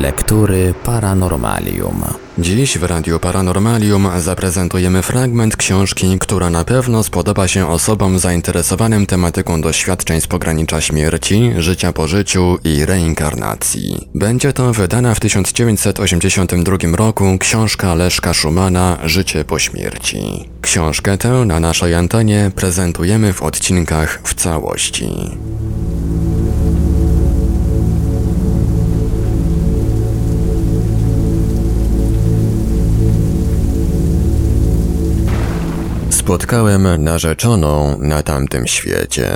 Lektury Paranormalium. Dziś w Radiu Paranormalium zaprezentujemy fragment książki, która na pewno spodoba się osobom zainteresowanym tematyką doświadczeń z pogranicza śmierci, życia po życiu i reinkarnacji. Będzie to wydana w 1982 roku książka Leszka Szumana Życie po śmierci. Książkę tę na naszej antenie prezentujemy w odcinkach w całości. Spotkałem narzeczoną na tamtym świecie.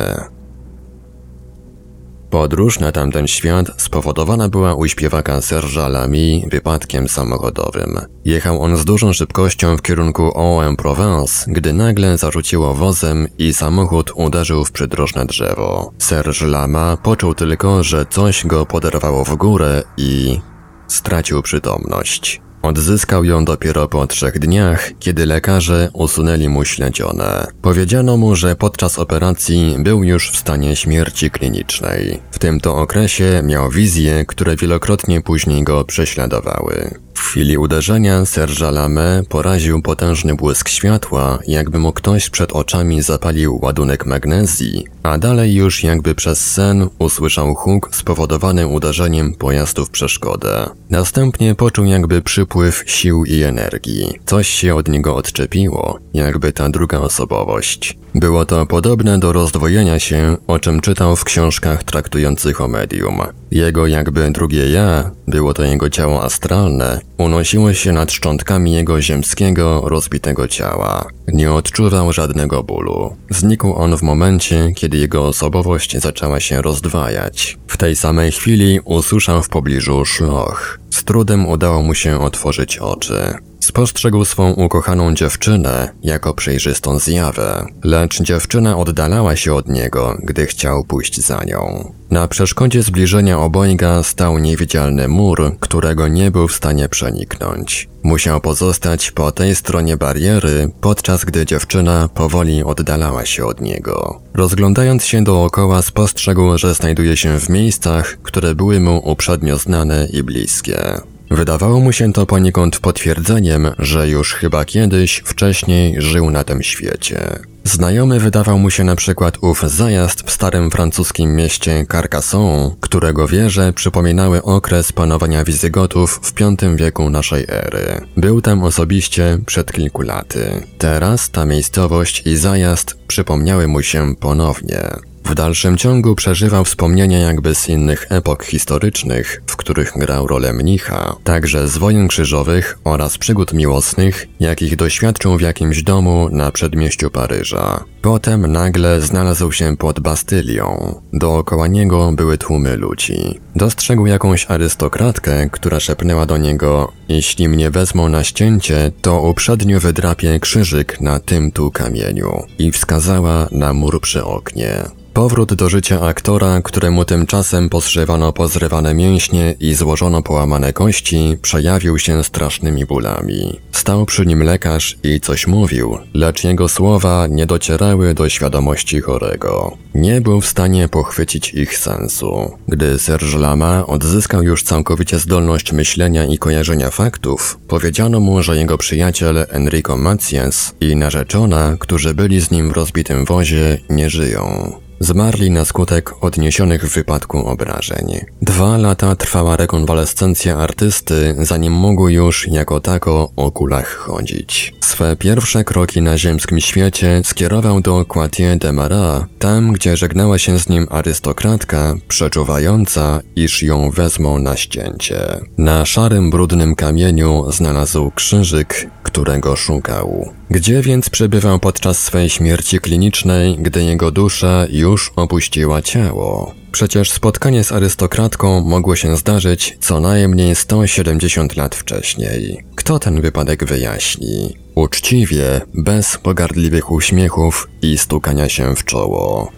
Podróż na tamten świat spowodowana była u śpiewaka Serge'a Lamy wypadkiem samochodowym. Jechał on z dużą szybkością w kierunku Ouen-Provence, gdy nagle zarzuciło wozem i samochód uderzył w przydrożne drzewo. Serge Lama poczuł tylko, że coś go poderwało w górę i stracił przytomność. Odzyskał ją dopiero po trzech dniach, kiedy lekarze usunęli mu śledzione. Powiedziano mu, że podczas operacji był już w stanie śmierci klinicznej. W tym to okresie miał wizje, które wielokrotnie później go prześladowały. W chwili uderzenia Serge'a Lame poraził potężny błysk światła, jakby mu ktoś przed oczami zapalił ładunek magnezji, a dalej już jakby przez sen usłyszał huk spowodowany uderzeniem pojazdu w przeszkodę. Następnie poczuł jakby przypływ sił i energii. Coś się od niego odczepiło, jakby ta druga osobowość. Było to podobne do rozdwojenia się, o czym czytał w książkach traktujących o medium. Jego jakby drugie ja, było to jego ciało astralne, unosiło się nad szczątkami jego ziemskiego, rozbitego ciała. Nie odczuwał żadnego bólu. Znikł on w momencie, kiedy jego osobowość zaczęła się rozdwajać. W tej samej chwili usłyszał w pobliżu szloch. Z trudem udało mu się otworzyć oczy. Spostrzegł swą ukochaną dziewczynę jako przejrzystą zjawę, lecz dziewczyna oddalała się od niego, gdy chciał pójść za nią. Na przeszkodzie zbliżenia obojga stał niewidzialny mur, którego nie był w stanie przeniknąć. Musiał pozostać po tej stronie bariery, podczas gdy dziewczyna powoli oddalała się od niego. Rozglądając się dookoła, spostrzegł, że znajduje się w miejscach, które były mu uprzednio znane i bliskie. Wydawało mu się to poniekąd potwierdzeniem, że już chyba kiedyś wcześniej żył na tym świecie. Znajomy wydawał mu się na przykład ów zajazd w starym francuskim mieście Carcassonne, którego wieże przypominały okres panowania Wizygotów w V wieku naszej ery. Był tam osobiście przed kilku laty. Teraz ta miejscowość i zajazd przypomniały mu się ponownie. W dalszym ciągu przeżywał wspomnienia jakby z innych epok historycznych, w których grał rolę mnicha, także z wojen krzyżowych oraz przygód miłosnych, jakich doświadczył w jakimś domu na przedmieściu Paryża. Potem nagle znalazł się pod Bastylią. Dookoła niego były tłumy ludzi. Dostrzegł jakąś arystokratkę, która szepnęła do niego Jeśli mnie wezmą na ścięcie, to uprzednio wydrapię krzyżyk na tym tu kamieniu i wskazała na mur przy oknie. Powrót do życia aktora, któremu tymczasem pozrzewano pozrywane mięśnie i złożono połamane kości, przejawił się strasznymi bólami. Stał przy nim lekarz i coś mówił, lecz jego słowa nie docierały do świadomości chorego. Nie był w stanie pochwycić ich sensu. Gdy Serge Lama odzyskał już całkowicie zdolność myślenia i kojarzenia faktów, powiedziano mu, że jego przyjaciel Enrico Macias i narzeczona, którzy byli z nim w rozbitym wozie, nie żyją. Zmarli na skutek odniesionych w wypadku obrażeń. Dwa lata trwała rekonwalescencja artysty, zanim mógł już jako tako o kulach chodzić. Swe pierwsze kroki na ziemskim świecie skierował do Quartier de Marat, tam gdzie żegnała się z nim arystokratka, przeczuwająca, iż ją wezmą na ścięcie. Na szarym, brudnym kamieniu znalazł krzyżyk, którego szukał. Gdzie więc przebywał podczas swej śmierci klinicznej, gdy jego dusza już opuściła ciało? Przecież spotkanie z arystokratką mogło się zdarzyć co najmniej 170 lat wcześniej. Kto ten wypadek wyjaśni? Uczciwie, bez pogardliwych uśmiechów i stukania się w czoło.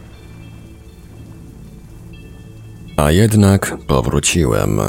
A jednak powróciłem.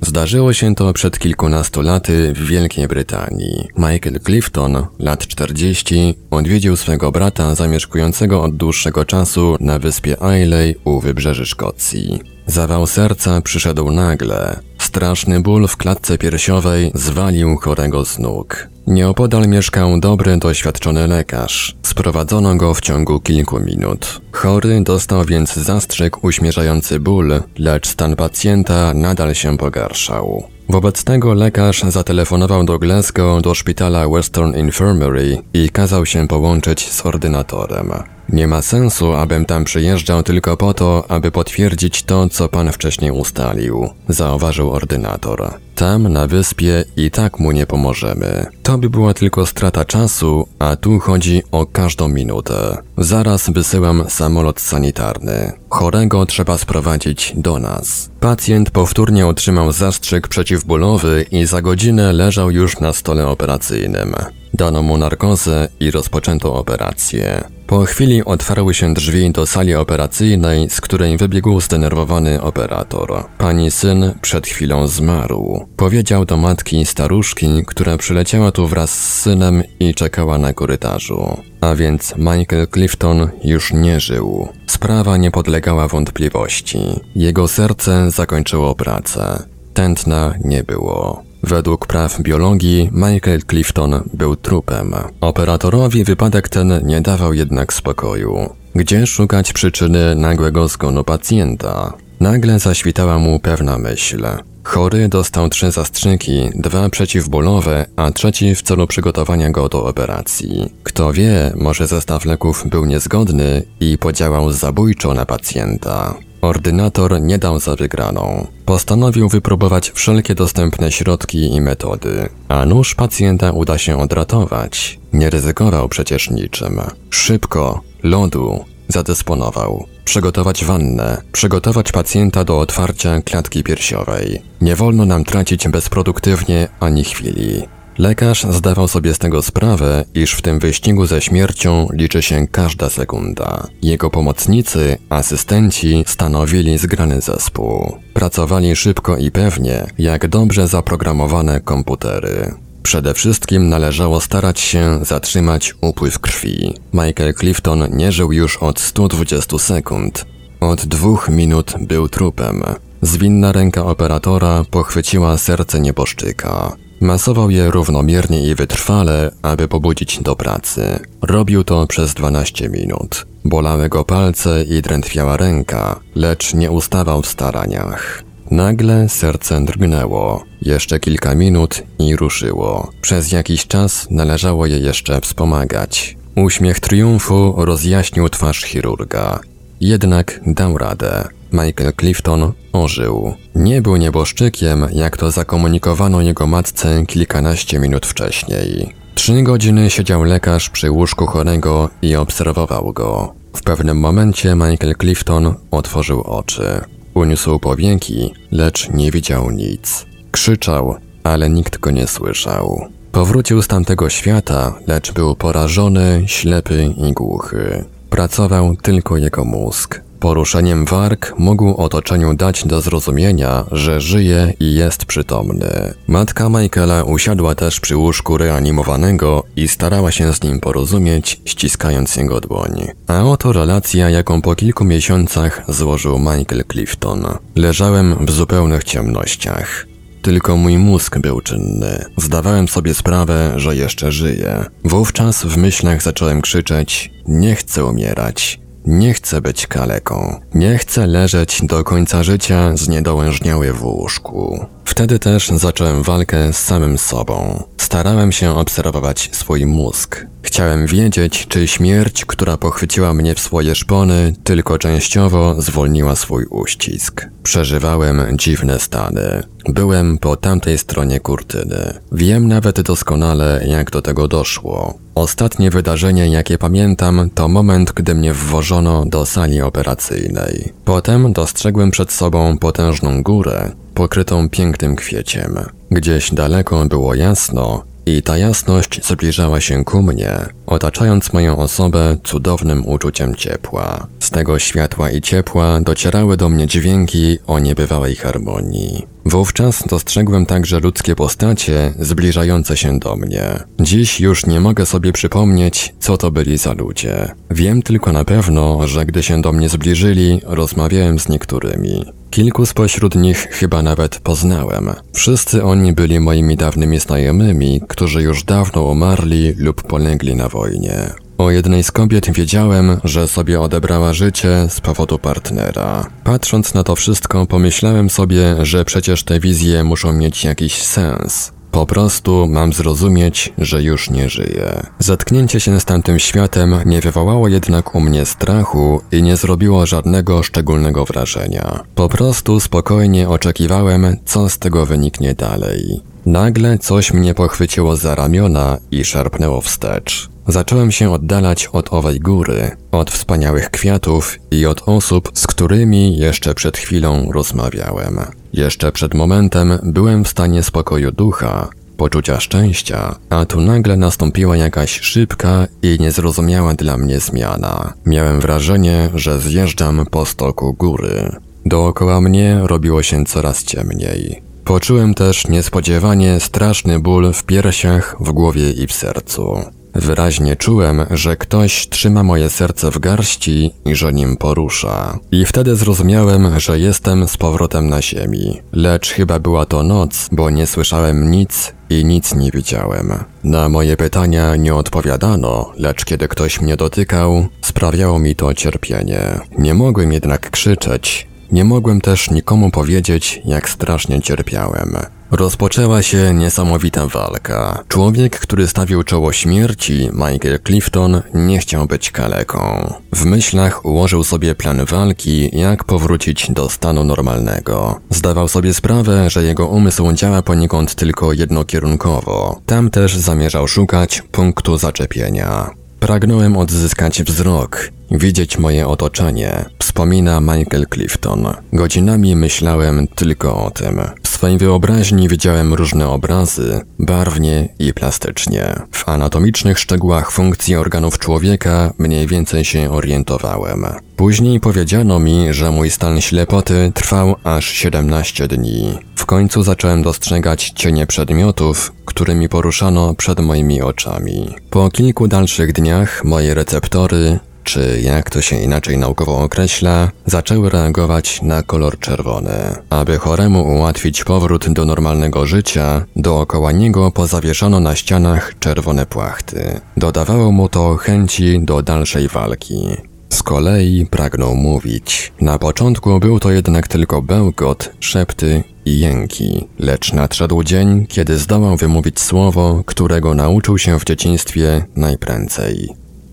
Zdarzyło się to przed kilkunastu laty w Wielkiej Brytanii. Michael Clifton, lat 40, odwiedził swego brata zamieszkującego od dłuższego czasu na wyspie Islay u wybrzeży Szkocji. Zawał serca przyszedł nagle. Straszny ból w klatce piersiowej zwalił chorego z nóg. Nieopodal mieszkał dobry, doświadczony lekarz. Sprowadzono go w ciągu kilku minut. Chory dostał więc zastrzyk uśmierzający ból, lecz stan pacjenta nadal się pogarszał. Wobec tego lekarz zatelefonował do Glasgow do szpitala Western Infirmary i kazał się połączyć z ordynatorem. Nie ma sensu, abym tam przyjeżdżał tylko po to, aby potwierdzić to, co pan wcześniej ustalił, zauważył ordynator. Tam, na wyspie, i tak mu nie pomożemy. To by była tylko strata czasu, a tu chodzi o każdą minutę. Zaraz wysyłam samolot sanitarny. Chorego trzeba sprowadzić do nas. Pacjent powtórnie otrzymał zastrzyk przeciwbólowy i za godzinę leżał już na stole operacyjnym. Dano mu narkozę i rozpoczęto operację. Po chwili otwarły się drzwi do sali operacyjnej, z której wybiegł zdenerwowany operator. Pani syn przed chwilą zmarł. Powiedział do matki staruszki, która przyleciała tu wraz z synem i czekała na korytarzu. A więc Michael Clifton już nie żył. Sprawa nie podlegała wątpliwości. Jego serce zakończyło pracę. Tętna nie było. Według praw biologii Michael Clifton był trupem. Operatorowi wypadek ten nie dawał jednak spokoju. Gdzie szukać przyczyny nagłego zgonu pacjenta? Nagle zaświtała mu pewna myśl. Chory dostał trzy zastrzyki, dwa przeciwbólowe, a trzeci w celu przygotowania go do operacji. Kto wie, może zestaw leków był niezgodny i podziałał zabójczo na pacjenta. Ordynator nie dał za wygraną. Postanowił wypróbować wszelkie dostępne środki i metody, a nóż pacjenta uda się odratować. Nie ryzykował przecież niczym. Szybko, lodu, zadysponował. Przygotować wannę, przygotować pacjenta do otwarcia klatki piersiowej. Nie wolno nam tracić bezproduktywnie ani chwili. Lekarz zdawał sobie z tego sprawę, iż w tym wyścigu ze śmiercią liczy się każda sekunda. Jego pomocnicy, asystenci stanowili zgrany zespół. Pracowali szybko i pewnie, jak dobrze zaprogramowane komputery. Przede wszystkim należało starać się zatrzymać upływ krwi. Michael Clifton nie żył już od 120 sekund. Od dwóch minut był trupem. Zwinna ręka operatora pochwyciła serce nieboszczyka. Masował je równomiernie i wytrwale, aby pobudzić do pracy. Robił to przez 12 minut. Bolały go palce i drętwiała ręka, lecz nie ustawał w staraniach. Nagle serce drgnęło. Jeszcze kilka minut i ruszyło. Przez jakiś czas należało je jeszcze wspomagać. Uśmiech triumfu rozjaśnił twarz chirurga. Jednak dał radę. Michael Clifton ożył. Nie był nieboszczykiem, jak to zakomunikowano jego matce kilkanaście minut wcześniej. Trzy godziny siedział lekarz przy łóżku chorego i obserwował go. W pewnym momencie Michael Clifton otworzył oczy. Uniósł powieki, lecz nie widział nic. Krzyczał, ale nikt go nie słyszał. Powrócił z tamtego świata, lecz był porażony, ślepy i głuchy. Pracował tylko jego mózg. Poruszeniem warg mógł otoczeniu dać do zrozumienia, że żyje i jest przytomny. Matka Michaela usiadła też przy łóżku reanimowanego i starała się z nim porozumieć, ściskając jego dłoń. A oto relacja, jaką po kilku miesiącach złożył Michael Clifton. Leżałem w zupełnych ciemnościach. Tylko mój mózg był czynny. Zdawałem sobie sprawę, że jeszcze żyję. Wówczas w myślach zacząłem krzyczeć: Nie chcę umierać. Nie chcę być kaleką. Nie chcę leżeć do końca życia zniedołężniały w łóżku. Wtedy też zacząłem walkę z samym sobą. Starałem się obserwować swój mózg. Chciałem wiedzieć, czy śmierć, która pochwyciła mnie w swoje szpony, tylko częściowo zwolniła swój uścisk. Przeżywałem dziwne stany. Byłem po tamtej stronie kurtyny. Wiem nawet doskonale, jak do tego doszło. Ostatnie wydarzenie, jakie pamiętam, to moment, gdy mnie wwożono do sali operacyjnej. Potem dostrzegłem przed sobą potężną górę, pokrytą pięknym kwieciem. Gdzieś daleko było jasno i ta jasność zbliżała się ku mnie, otaczając moją osobę cudownym uczuciem ciepła. Z tego światła i ciepła docierały do mnie dźwięki o niebywałej harmonii. Wówczas dostrzegłem także ludzkie postacie zbliżające się do mnie. Dziś już nie mogę sobie przypomnieć, co to byli za ludzie. Wiem tylko na pewno, że gdy się do mnie zbliżyli, rozmawiałem z niektórymi. Kilku spośród nich chyba nawet poznałem. Wszyscy oni byli moimi dawnymi znajomymi, którzy już dawno umarli lub polegli na wojnie. O jednej z kobiet wiedziałem, że sobie odebrała życie z powodu partnera. Patrząc na to wszystko, pomyślałem sobie, że przecież te wizje muszą mieć jakiś sens. Po prostu mam zrozumieć, że już nie żyję. Zetknięcie się z tamtym światem nie wywołało jednak u mnie strachu i nie zrobiło żadnego szczególnego wrażenia. Po prostu spokojnie oczekiwałem, co z tego wyniknie dalej. Nagle coś mnie pochwyciło za ramiona i szarpnęło wstecz. Zacząłem się oddalać od owej góry, od wspaniałych kwiatów i od osób, z którymi jeszcze przed chwilą rozmawiałem. Jeszcze przed momentem byłem w stanie spokoju ducha, poczucia szczęścia, a tu nagle nastąpiła jakaś szybka i niezrozumiała dla mnie zmiana. Miałem wrażenie, że zjeżdżam po stoku góry. Dookoła mnie robiło się coraz ciemniej. Poczułem też niespodziewanie straszny ból w piersiach, w głowie i w sercu. Wyraźnie czułem, że ktoś trzyma moje serce w garści i że nim porusza. I wtedy zrozumiałem, że jestem z powrotem na ziemi. Lecz chyba była to noc, bo nie słyszałem nic i nic nie widziałem. Na moje pytania nie odpowiadano, lecz kiedy ktoś mnie dotykał, sprawiało mi to cierpienie. Nie mogłem jednak krzyczeć, nie mogłem też nikomu powiedzieć, jak strasznie cierpiałem. Rozpoczęła się niesamowita walka. Człowiek, który stawił czoło śmierci, Michael Clifton, nie chciał być kaleką. W myślach ułożył sobie plan walki, jak powrócić do stanu normalnego. Zdawał sobie sprawę, że jego umysł działa poniekąd tylko jednokierunkowo. Tam też zamierzał szukać punktu zaczepienia. Pragnąłem odzyskać wzrok, widzieć moje otoczenie, wspomina Michael Clifton. Godzinami myślałem tylko o tym. W swojej wyobraźni widziałem różne obrazy, barwnie i plastycznie. W anatomicznych szczegółach funkcji organów człowieka mniej więcej się orientowałem. Później powiedziano mi, że mój stan ślepoty trwał aż 17 dni. W końcu zacząłem dostrzegać cienie przedmiotów, którymi poruszano przed moimi oczami. Po kilku dalszych dniach moje receptory, czy jak to się inaczej naukowo określa, zaczęły reagować na kolor czerwony. Aby choremu ułatwić powrót do normalnego życia, dookoła niego pozawieszano na ścianach czerwone płachty. Dodawało mu to chęci do dalszej walki. Z kolei pragnął mówić. Na początku był to jednak tylko bełkot, szepty i jęki, lecz nadszedł dzień, kiedy zdołał wymówić słowo, którego nauczył się w dzieciństwie najprędzej.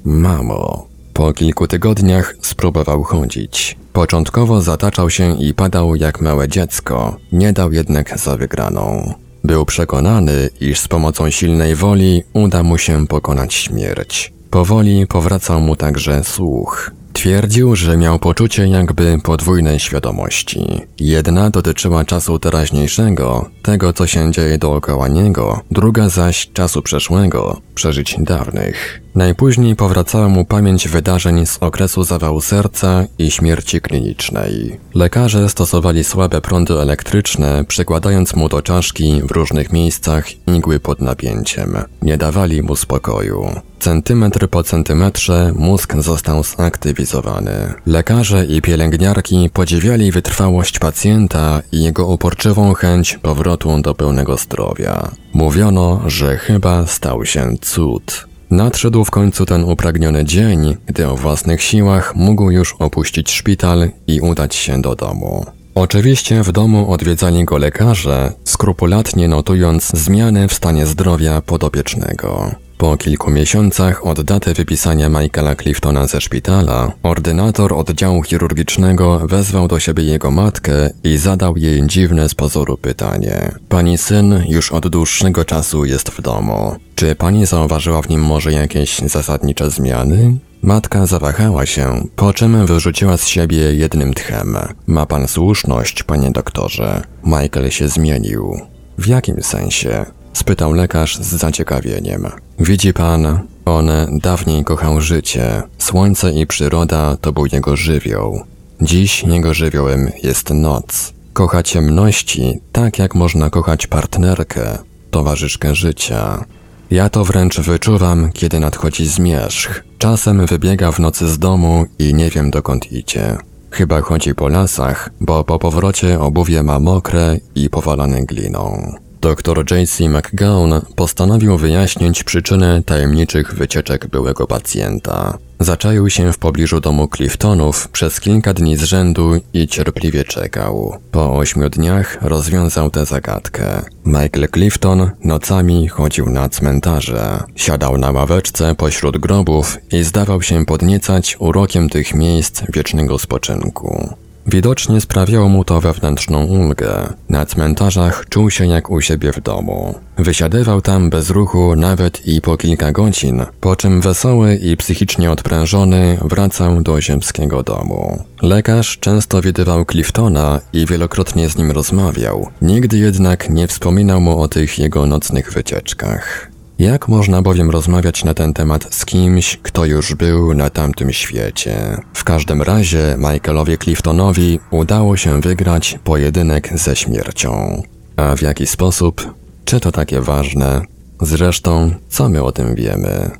Mamo. Po kilku tygodniach spróbował chodzić. Początkowo zataczał się i padał jak małe dziecko, nie dał jednak za wygraną. Był przekonany, iż z pomocą silnej woli uda mu się pokonać śmierć. Powoli powracał mu także słuch. Twierdził, że miał poczucie jakby podwójnej świadomości. Jedna dotyczyła czasu teraźniejszego, tego co się dzieje dookoła niego, druga zaś czasu przeszłego, przeżyć dawnych. Najpóźniej powracała mu pamięć wydarzeń z okresu zawału serca i śmierci klinicznej. Lekarze stosowali słabe prądy elektryczne, przykładając mu do czaszki w różnych miejscach igły pod napięciem. Nie dawali mu spokoju. Centymetr po centymetrze mózg został zaktywizowany. Lekarze i pielęgniarki podziwiali wytrwałość pacjenta i jego uporczywą chęć powrotu do pełnego zdrowia. Mówiono, że chyba stał się cud. Nadszedł w końcu ten upragniony dzień, gdy o własnych siłach mógł już opuścić szpital i udać się do domu. Oczywiście w domu odwiedzali go lekarze, skrupulatnie notując zmiany w stanie zdrowia podopiecznego. Po kilku miesiącach od daty wypisania Michaela Cliftona ze szpitala, ordynator oddziału chirurgicznego wezwał do siebie jego matkę i zadał jej dziwne z pozoru pytanie. Pani syn już od dłuższego czasu jest w domu. Czy pani zauważyła w nim może jakieś zasadnicze zmiany? Matka zawahała się, po czym wyrzuciła z siebie jednym tchem. Ma pan słuszność, panie doktorze. Michael się zmienił. W jakim sensie? spytał lekarz z zaciekawieniem. Widzi pan, on dawniej kochał życie. Słońce i przyroda to był jego żywioł. Dziś jego żywiołem jest noc. Kocha ciemności tak jak można kochać partnerkę, towarzyszkę życia. Ja to wręcz wyczuwam, kiedy nadchodzi zmierzch. Czasem wybiega w nocy z domu i nie wiem dokąd idzie. Chyba chodzi po lasach, bo po powrocie obuwie ma mokre i powalane gliną. Dr J.C. McGowan postanowił wyjaśnić przyczynę tajemniczych wycieczek byłego pacjenta. Zaczaił się w pobliżu domu Cliftonów przez kilka dni z rzędu i cierpliwie czekał. Po ośmiu dniach rozwiązał tę zagadkę. Michael Clifton nocami chodził na cmentarze. Siadał na ławeczce pośród grobów i zdawał się podniecać urokiem tych miejsc wiecznego spoczynku. Widocznie sprawiało mu to wewnętrzną ulgę. Na cmentarzach czuł się jak u siebie w domu. Wysiadywał tam bez ruchu nawet i po kilka godzin, po czym wesoły i psychicznie odprężony wracał do ziemskiego domu. Lekarz często widywał Cliftona i wielokrotnie z nim rozmawiał, nigdy jednak nie wspominał mu o tych jego nocnych wycieczkach. Jak można bowiem rozmawiać na ten temat z kimś, kto już był na tamtym świecie? W każdym razie Michaelowi Cliftonowi udało się wygrać pojedynek ze śmiercią. A w jaki sposób? Czy to takie ważne? Zresztą, co my o tym wiemy?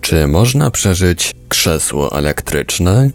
Czy można przeżyć krzesło elektryczne?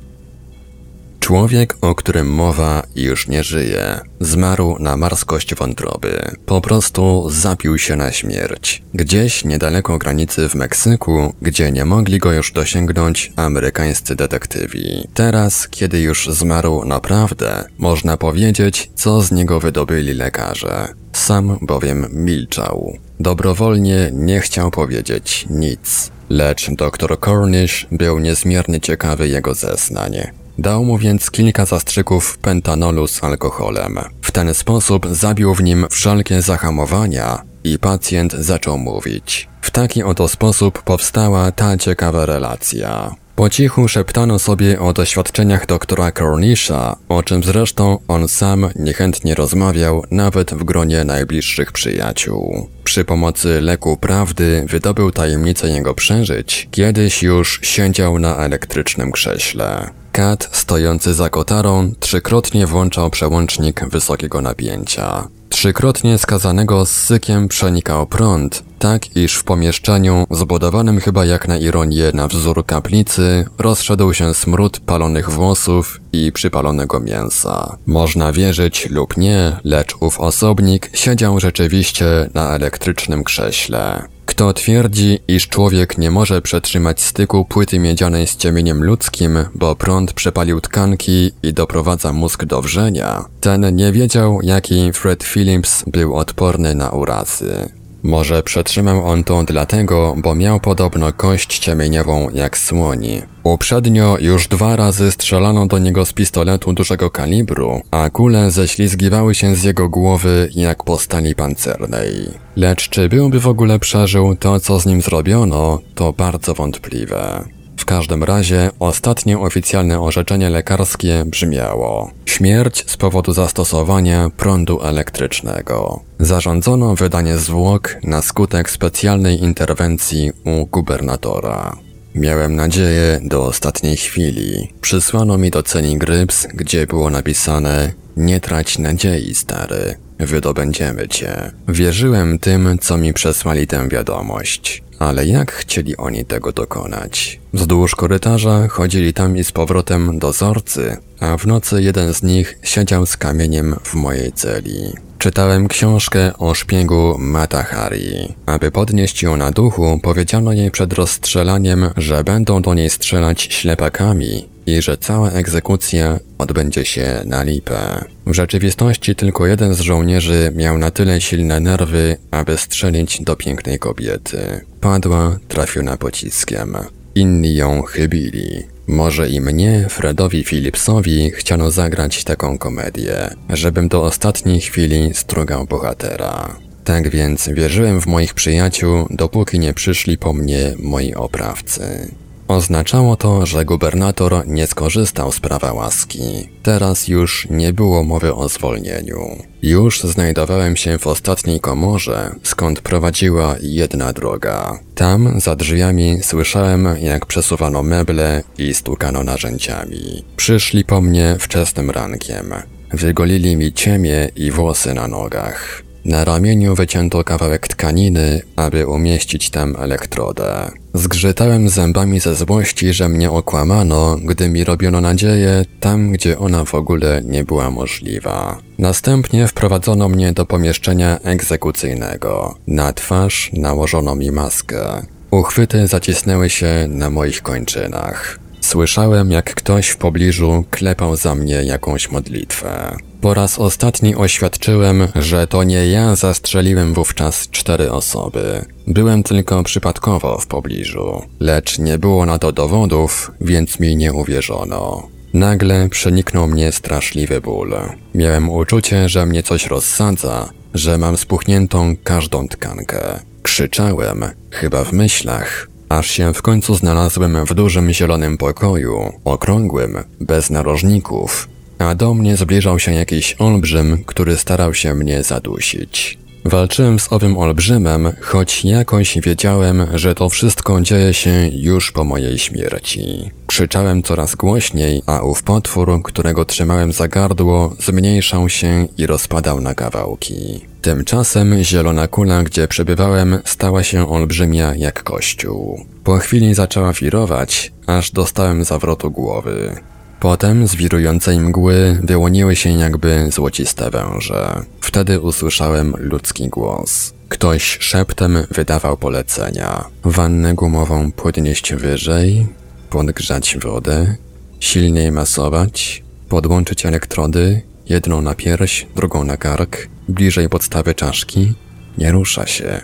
Człowiek, o którym mowa, już nie żyje. Zmarł na marskość wątroby. Po prostu zapił się na śmierć. Gdzieś niedaleko granicy w Meksyku, gdzie nie mogli go już dosięgnąć amerykańscy detektywi. Teraz, kiedy już zmarł naprawdę, można powiedzieć, co z niego wydobyli lekarze. Sam bowiem milczał. Dobrowolnie nie chciał powiedzieć nic. Lecz dr Cornish był niezmiernie ciekawy jego zeznań. Dał mu więc kilka zastrzyków pentanolu z alkoholem. W ten sposób zabił w nim wszelkie zahamowania i pacjent zaczął mówić. W taki oto sposób powstała ta ciekawa relacja. Po cichu szeptano sobie o doświadczeniach doktora Cornisha, o czym zresztą on sam niechętnie rozmawiał nawet w gronie najbliższych przyjaciół. Przy pomocy leku prawdy wydobył tajemnicę jego przeżyć, kiedyś już siedział na elektrycznym krześle. Kat, stojący za kotarą, trzykrotnie włączał przełącznik wysokiego napięcia. Trzykrotnie skazanego z sykiem przenikał prąd, tak iż w pomieszczeniu, zbudowanym chyba jak na ironię na wzór kaplicy, rozszedł się smród palonych włosów i przypalonego mięsa. Można wierzyć lub nie, lecz ów osobnik siedział rzeczywiście na elektrycznym krześle. Kto twierdzi, iż człowiek nie może przetrzymać styku płyty miedzianej z ciemieniem ludzkim, bo prąd przepalił tkanki i doprowadza mózg do wrzenia, ten nie wiedział, jaki Fred Phillips był odporny na urazy. Może przetrzymał on to dlatego, bo miał podobno kość ciemieniową jak słoni. Uprzednio już dwa razy strzelano do niego z pistoletu dużego kalibru, a kule ześlizgiwały się z jego głowy jak po stali pancernej. Lecz czy byłby w ogóle przeżył to, co z nim zrobiono, to bardzo wątpliwe. W każdym razie ostatnie oficjalne orzeczenie lekarskie brzmiało śmierć z powodu zastosowania prądu elektrycznego. Zarządzono wydanie zwłok na skutek specjalnej interwencji u gubernatora. Miałem nadzieję do ostatniej chwili. Przysłano mi do ceni Gryps, gdzie było napisane Nie trać nadziei, stary. Wydobędziemy cię. Wierzyłem tym, co mi przesłali tę wiadomość. Ale jak chcieli oni tego dokonać? Wzdłuż korytarza chodzili tam i z powrotem dozorcy, a w nocy jeden z nich siedział z kamieniem w mojej celi. Czytałem książkę o szpiegu Mata Hari. Aby podnieść ją na duchu, powiedziano jej przed rozstrzelaniem, że będą do niej strzelać ślepakami i że cała egzekucja odbędzie się na lipę. W rzeczywistości tylko jeden z żołnierzy miał na tyle silne nerwy, aby strzelić do pięknej kobiety. Padła trafiona pociskiem. Inni ją chybili. Może i mnie, Fredowi Philipsowi, chciano zagrać taką komedię, żebym do ostatniej chwili strugał bohatera. Tak więc wierzyłem w moich przyjaciół, dopóki nie przyszli po mnie moi oprawcy. Oznaczało to, że gubernator nie skorzystał z prawa łaski. Teraz już nie było mowy o zwolnieniu. Już znajdowałem się w ostatniej komorze, skąd prowadziła jedna droga. Tam, za drzwiami, słyszałem, jak przesuwano meble i stukano narzędziami. Przyszli po mnie wczesnym rankiem. Wygolili mi ciemię i włosy na nogach. Na ramieniu wycięto kawałek tkaniny, aby umieścić tam elektrodę. Zgrzytałem zębami ze złości, że mnie okłamano, gdy mi robiono nadzieję tam, gdzie ona w ogóle nie była możliwa. Następnie wprowadzono mnie do pomieszczenia egzekucyjnego. Na twarz nałożono mi maskę. Uchwyty zacisnęły się na moich kończynach. Słyszałem, jak ktoś w pobliżu klepał za mnie jakąś modlitwę. Po raz ostatni oświadczyłem, że to nie ja zastrzeliłem wówczas cztery osoby. Byłem tylko przypadkowo w pobliżu, lecz nie było na to dowodów, więc mi nie uwierzono. Nagle przeniknął mnie straszliwy ból. Miałem uczucie, że mnie coś rozsadza, że mam spuchniętą każdą tkankę. Krzyczałem, chyba w myślach, aż się w końcu znalazłem w dużym zielonym pokoju, okrągłym, bez narożników, a do mnie zbliżał się jakiś olbrzym, który starał się mnie zadusić. Walczyłem z owym olbrzymem, choć jakoś wiedziałem, że to wszystko dzieje się już po mojej śmierci. Krzyczałem coraz głośniej, a ów potwór, którego trzymałem za gardło, zmniejszał się i rozpadał na kawałki. Tymczasem zielona kula, gdzie przebywałem, stała się olbrzymia jak kościół. Po chwili zaczęła wirować, aż dostałem zawrotu głowy. Potem z wirującej mgły wyłoniły się jakby złociste węże. Wtedy usłyszałem ludzki głos. Ktoś szeptem wydawał polecenia. Wannę gumową podnieść wyżej, podgrzać wodę, silniej masować, podłączyć elektrody, jedną na pierś, drugą na kark, bliżej podstawy czaszki. Nie rusza się.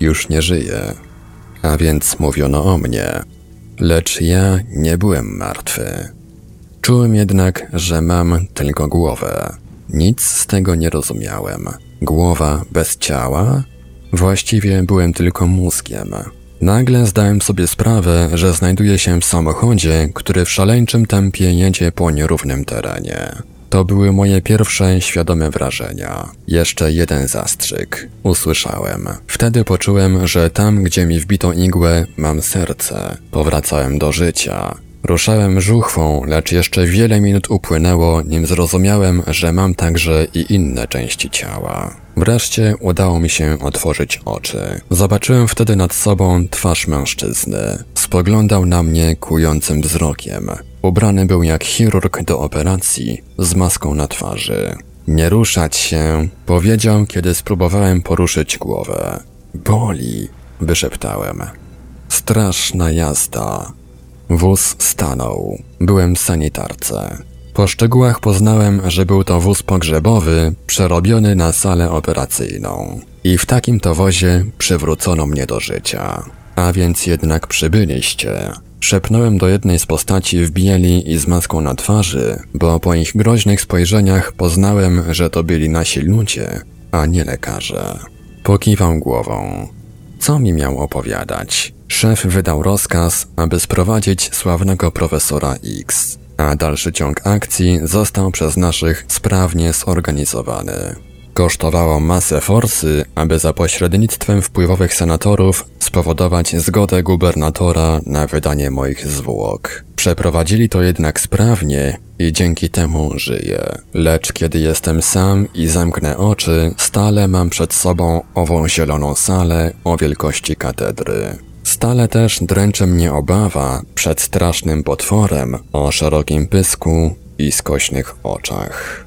Już nie żyje. A więc mówiono o mnie. Lecz ja nie byłem martwy. Czułem jednak, że mam tylko głowę. Nic z tego nie rozumiałem. Głowa bez ciała? Właściwie byłem tylko mózgiem. Nagle zdałem sobie sprawę, że znajduję się w samochodzie, który w szaleńczym tempie jedzie po nierównym terenie. To były moje pierwsze świadome wrażenia. Jeszcze jeden zastrzyk. Usłyszałem. Wtedy poczułem, że tam, gdzie mi wbito igłę, mam serce. Powracałem do życia. Ruszałem żuchwą, lecz jeszcze wiele minut upłynęło, nim zrozumiałem, że mam także i inne części ciała. Wreszcie udało mi się otworzyć oczy. Zobaczyłem wtedy nad sobą twarz mężczyzny. Spoglądał na mnie kującym wzrokiem. Ubrany był jak chirurg do operacji, z maską na twarzy. Nie ruszać się, powiedział, kiedy spróbowałem poruszyć głowę. Boli, wyszeptałem. Straszna jazda. Wóz stanął. Byłem w sanitarce. Po szczegółach poznałem, że był to wóz pogrzebowy, przerobiony na salę operacyjną. I w takim to wozie przywrócono mnie do życia. A więc jednak przybyliście. Szepnąłem do jednej z postaci w bieli i z maską na twarzy, bo po ich groźnych spojrzeniach poznałem, że to byli nasi ludzie, a nie lekarze. Pokiwał głową. Co mi miał opowiadać? Szef wydał rozkaz, aby sprowadzić sławnego profesora X, a dalszy ciąg akcji został przez naszych sprawnie zorganizowany. Kosztowało masę forsy, aby za pośrednictwem wpływowych senatorów spowodować zgodę gubernatora na wydanie moich zwłok. Przeprowadzili to jednak sprawnie i dzięki temu żyję. Lecz kiedy jestem sam i zamknę oczy, stale mam przed sobą ową zieloną salę o wielkości katedry. Stale też dręczy mnie obawa przed strasznym potworem o szerokim pysku i skośnych oczach.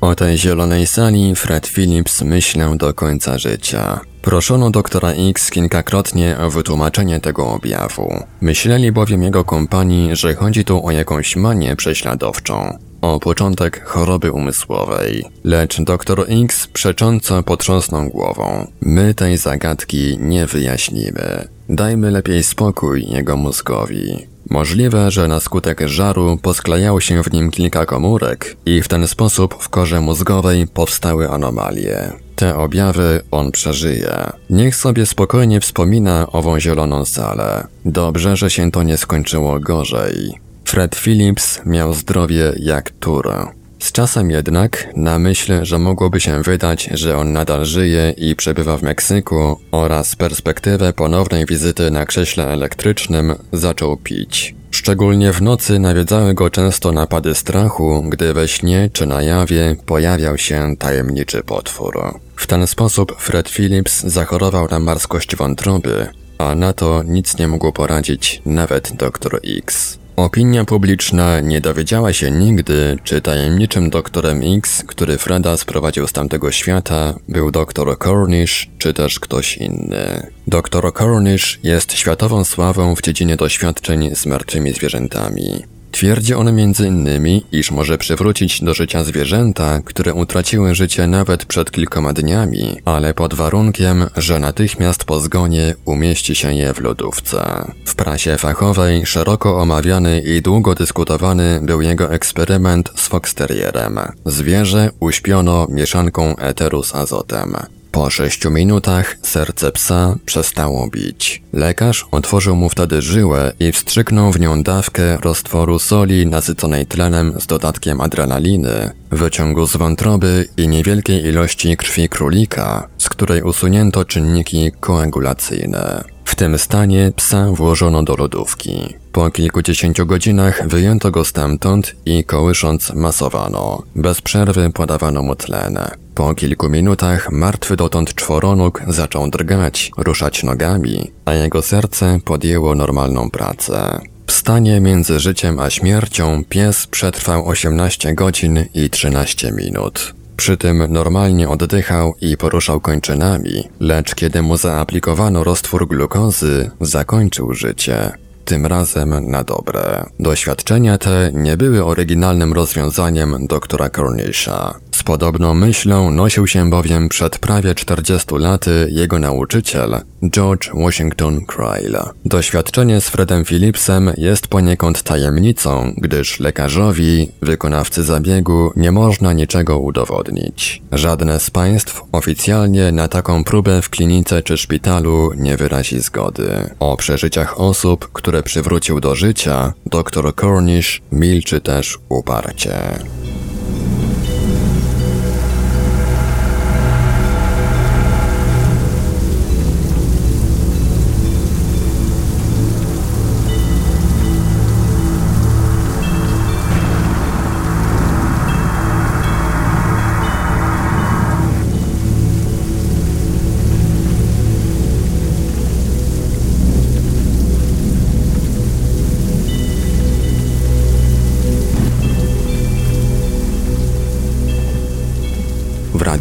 O tej zielonej sali Fred Phillips myślał do końca życia. Proszono doktora X kilkakrotnie o wytłumaczenie tego objawu. Myśleli bowiem jego kompanii, że chodzi tu o jakąś manię prześladowczą o początek choroby umysłowej, lecz dr X przecząco potrząsnął głową. My tej zagadki nie wyjaśnimy. Dajmy lepiej spokój jego mózgowi. Możliwe, że na skutek żaru posklejało się w nim kilka komórek i w ten sposób w korze mózgowej powstały anomalie. te objawy on przeżyje. Niech sobie spokojnie wspomina ową zieloną salę. Dobrze, że się to nie skończyło gorzej. Fred Phillips miał zdrowie jak tur. Z czasem jednak, na myśl, że mogłoby się wydać, że on nadal żyje i przebywa w Meksyku, oraz perspektywę ponownej wizyty na krześle elektrycznym, zaczął pić. Szczególnie w nocy nawiedzały go często napady strachu, gdy we śnie czy na jawie pojawiał się tajemniczy potwór. W ten sposób Fred Phillips zachorował na marskość wątroby, a na to nic nie mógł poradzić nawet dr X. Opinia publiczna nie dowiedziała się nigdy, czy tajemniczym doktorem X, który Freda sprowadził z tamtego świata, był doktor Cornish, czy też ktoś inny. Doktor Cornish jest światową sławą w dziedzinie doświadczeń z martwymi zwierzętami. Twierdzi on m.in., iż może przywrócić do życia zwierzęta, które utraciły życie nawet przed kilkoma dniami, ale pod warunkiem, że natychmiast po zgonie umieści się je w lodówce. W prasie fachowej szeroko omawiany i długo dyskutowany był jego eksperyment z foxterierem. Zwierzę uśpiono mieszanką eteru z azotem. Po sześciu minutach serce psa przestało bić. Lekarz otworzył mu wtedy żyłę i wstrzyknął w nią dawkę roztworu soli nasyconej tlenem z dodatkiem adrenaliny, wyciągu z wątroby i niewielkiej ilości krwi królika, z której usunięto czynniki koagulacyjne. W tym stanie psa włożono do lodówki. Po kilkudziesięciu godzinach wyjęto go stamtąd i kołysząc masowano. Bez przerwy podawano mu tlen. Po kilku minutach martwy dotąd czworonóg zaczął drgać, ruszać nogami, a jego serce podjęło normalną pracę. W stanie między życiem a śmiercią pies przetrwał 18 godzin i 13 minut. Przy tym normalnie oddychał i poruszał kończynami, lecz kiedy mu zaaplikowano roztwór glukozy, zakończył życie tym razem na dobre. Doświadczenia te nie były oryginalnym rozwiązaniem doktora Cornisha. Z podobną myślą nosił się bowiem przed prawie 40 laty jego nauczyciel George Washington Cryle. Doświadczenie z Fredem Phillipsem jest poniekąd tajemnicą, gdyż lekarzowi, wykonawcy zabiegu nie można niczego udowodnić. Żadne z państw oficjalnie na taką próbę w klinice czy szpitalu nie wyrazi zgody. O przeżyciach osób, które przywrócił do życia, dr Cornish milczy też uparcie.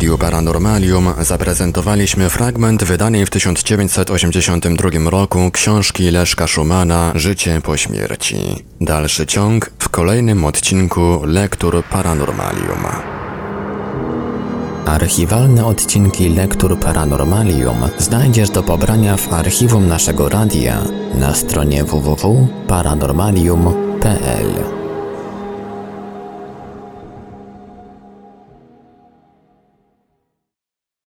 Radiu Paranormalium zaprezentowaliśmy fragment wydanej w 1982 roku książki Leszka Szumana Życie po śmierci. Dalszy ciąg w kolejnym odcinku Lektur Paranormalium. Archiwalne odcinki Lektur Paranormalium znajdziesz do pobrania w archiwum naszego radia na stronie www.paranormalium.pl.